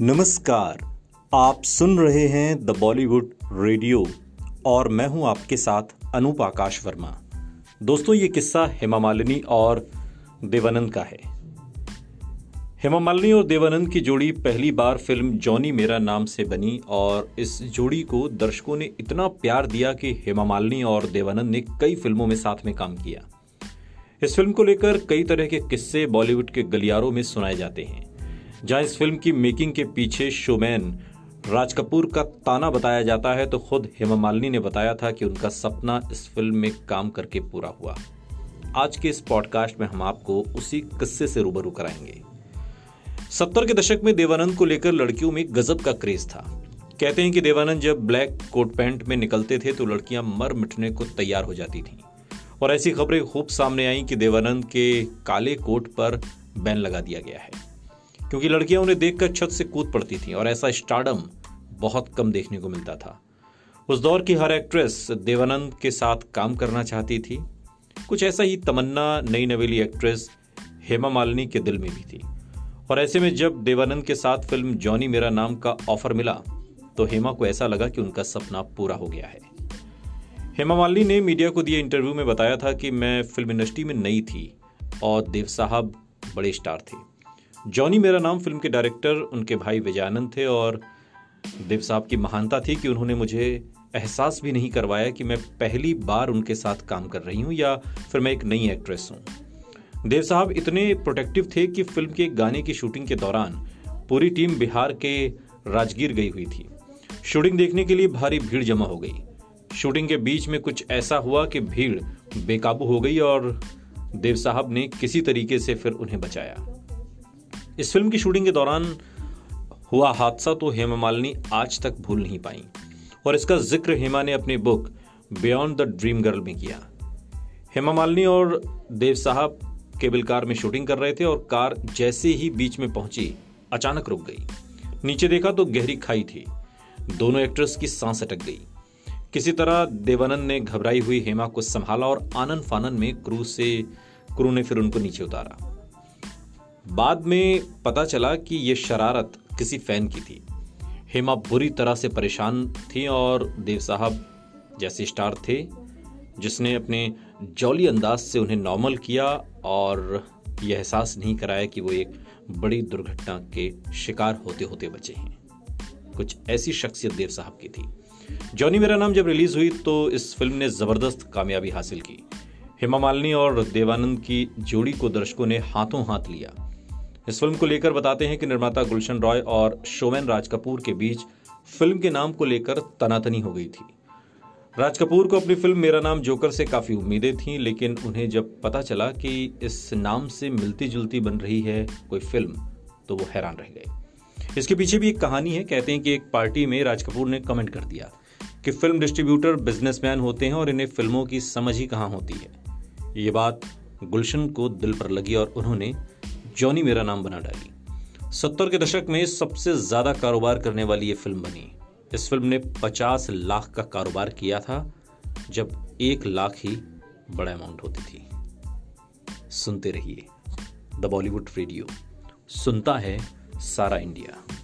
नमस्कार, आप सुन रहे हैं द बॉलीवुड रेडियो और मैं हूँ आपके साथ अनूप आकाश वर्मा। दोस्तों, ये किस्सा हेमा मालिनी और देवानंद का है। हेमा मालिनी और देवानंद की जोड़ी पहली बार फ़िल्म जॉनी मेरा नाम से बनी और इस जोड़ी को दर्शकों ने इतना प्यार दिया कि हेमा मालिनी और देवानंद ने कई फ़िल्मों में साथ में काम किया। इस फ़िल्म को लेकर कई तरह के किस्से बॉलीवुड के गलियारों में सुनाए जाते हैं। जहाँ इस फ़िल्म की मेकिंग के पीछे शोमैन, राज कपूर का ताना बताया जाता है तो खुद हेमा मालिनी ने बताया था कि उनका सपना इस फ़िल्म में काम करके पूरा हुआ। आज के इस पॉडकास्ट में हम आपको उसी किस्से से रूबरू कराएँगे। सत्तर के दशक में देवानंद को लेकर लड़कियों में गजब का क्रेज था। कहते हैं कि देवानंद जब ब्लैक कोट पैंट में निकलते थे तो लड़कियाँ मर मिटने को तैयार हो जाती थीं। और ऐसी खबरें खूब सामने आई कि देवानंद के काले कोट पर बैन लगा दिया गया है। क्योंकि लड़कियाँ उन्हें देखकर छत से कूद पड़ती थीं और ऐसा स्टार्डम बहुत कम देखने को मिलता था। उस दौर की हर एक्ट्रेस देवानंद के साथ काम करना चाहती थी। कुछ ऐसा ही तमन्ना नई नवेली एक्ट्रेस हेमा मालिनी के दिल में भी थी। और ऐसे में जब देवानंद के साथ फ़िल्म जॉनी मेरा नाम का ऑफ़र मिला तो हेमा को ऐसा लगा कि उनका सपना पूरा हो गया है। हेमा मालिनी ने मीडिया को दिए इंटरव्यू में बताया था कि मैं फ़िल्म इंडस्ट्री में नई थी और देव साहब बड़े स्टार थे। जॉनी मेरा नाम, फ़िल्म के डायरेक्टर, उनके भाई विजयानंद थे और देव साहब की महानता थी कि उन्होंने मुझे एहसास भी नहीं करवाया कि मैं पहली बार उनके साथ काम कर रही हूँ या फिर मैं एक नई एक्ट्रेस हूँ। देव साहब इतने प्रोटेक्टिव थे कि फ़िल्म के गाने की शूटिंग के दौरान पूरी टीम बिहार के राजगीर गई हुई थी। शूटिंग देखने के लिए भारी भीड़ जमा हो गई। शूटिंग के बीच में कुछ ऐसा हुआ कि भीड़ बेकाबू हो गई और देव साहब ने किसी तरीके से फिर उन्हें बचाया। इस फ़िल्म की शूटिंग के दौरान हुआ हादसा तो हेमा मालिनी आज तक भूल नहीं पाई, और इसका ज़िक्र हेमा ने अपनी book beyond the dream girl में किया। हेमा मालिनी और देव साहब केबल कार में शूटिंग कर रहे थे और कार जैसे ही बीच में पहुँची, अचानक रुक गई। नीचे देखा तो गहरी खाई थी। दोनों एक्ट्रेस की सांस अटक गई। किसी तरह देवानंद ने घबराई हुई हेमा को संभाला और आनंद फानन में क्रू से, क्रू ने फिर उनको नीचे उतारा। बाद में पता चला कि यह शरारत किसी फ़ैन की थी। हेमा बुरी तरह से परेशान थी और देव साहब जैसे स्टार थे, जिसने अपने जौली अंदाज से उन्हें नॉर्मल किया और यह एहसास नहीं कराया कि वो एक बड़ी दुर्घटना के शिकार होते होते बचे हैं। कुछ ऐसी शख्सियत देव साहब की थी। जॉनी मेरा नाम जब रिलीज़ हुई तो इस फ़िल्म ने ज़बरदस्त कामयाबी हासिल की। हेमा मालिनी और देवानंद की जोड़ी को दर्शकों ने हाथों हाथ लिया। इस फ़िल्म को लेकर बताते हैं कि निर्माता गुलशन रॉय और शोमैन राज कपूर के बीच फ़िल्म के नाम को लेकर तनातनी हो गई थी। राज कपूर को अपनी फ़िल्म मेरा नाम जोकर से काफ़ी उम्मीदें थीं, लेकिन उन्हें जब पता चला कि इस नाम से मिलती जुलती बन रही है कोई फ़िल्म तो वो हैरान रह गए। इसके पीछे भी एक कहानी है, कहते हैं कि एक पार्टी में राज कपूर ने कमेंट कर दिया कि फ़िल्म डिस्ट्रीब्यूटर, बिजनेसमैन होते हैं और इन्हें फ़िल्मों की समझ ही कहाँ होती है। ये बात गुलशन को दिल पर लगी और उन्होंने जॉनी मेरा नाम बना डाली। सत्तर के दशक में सबसे ज़्यादा कारोबार करने वाली ये फ़िल्म बनी। इस फ़िल्म ने पचास लाख का कारोबार किया था, जब एक लाख ही बड़ा अमाउंट होती थी। सुनते रहिए। The Bollywood radio. सुनता है सारा इंडिया।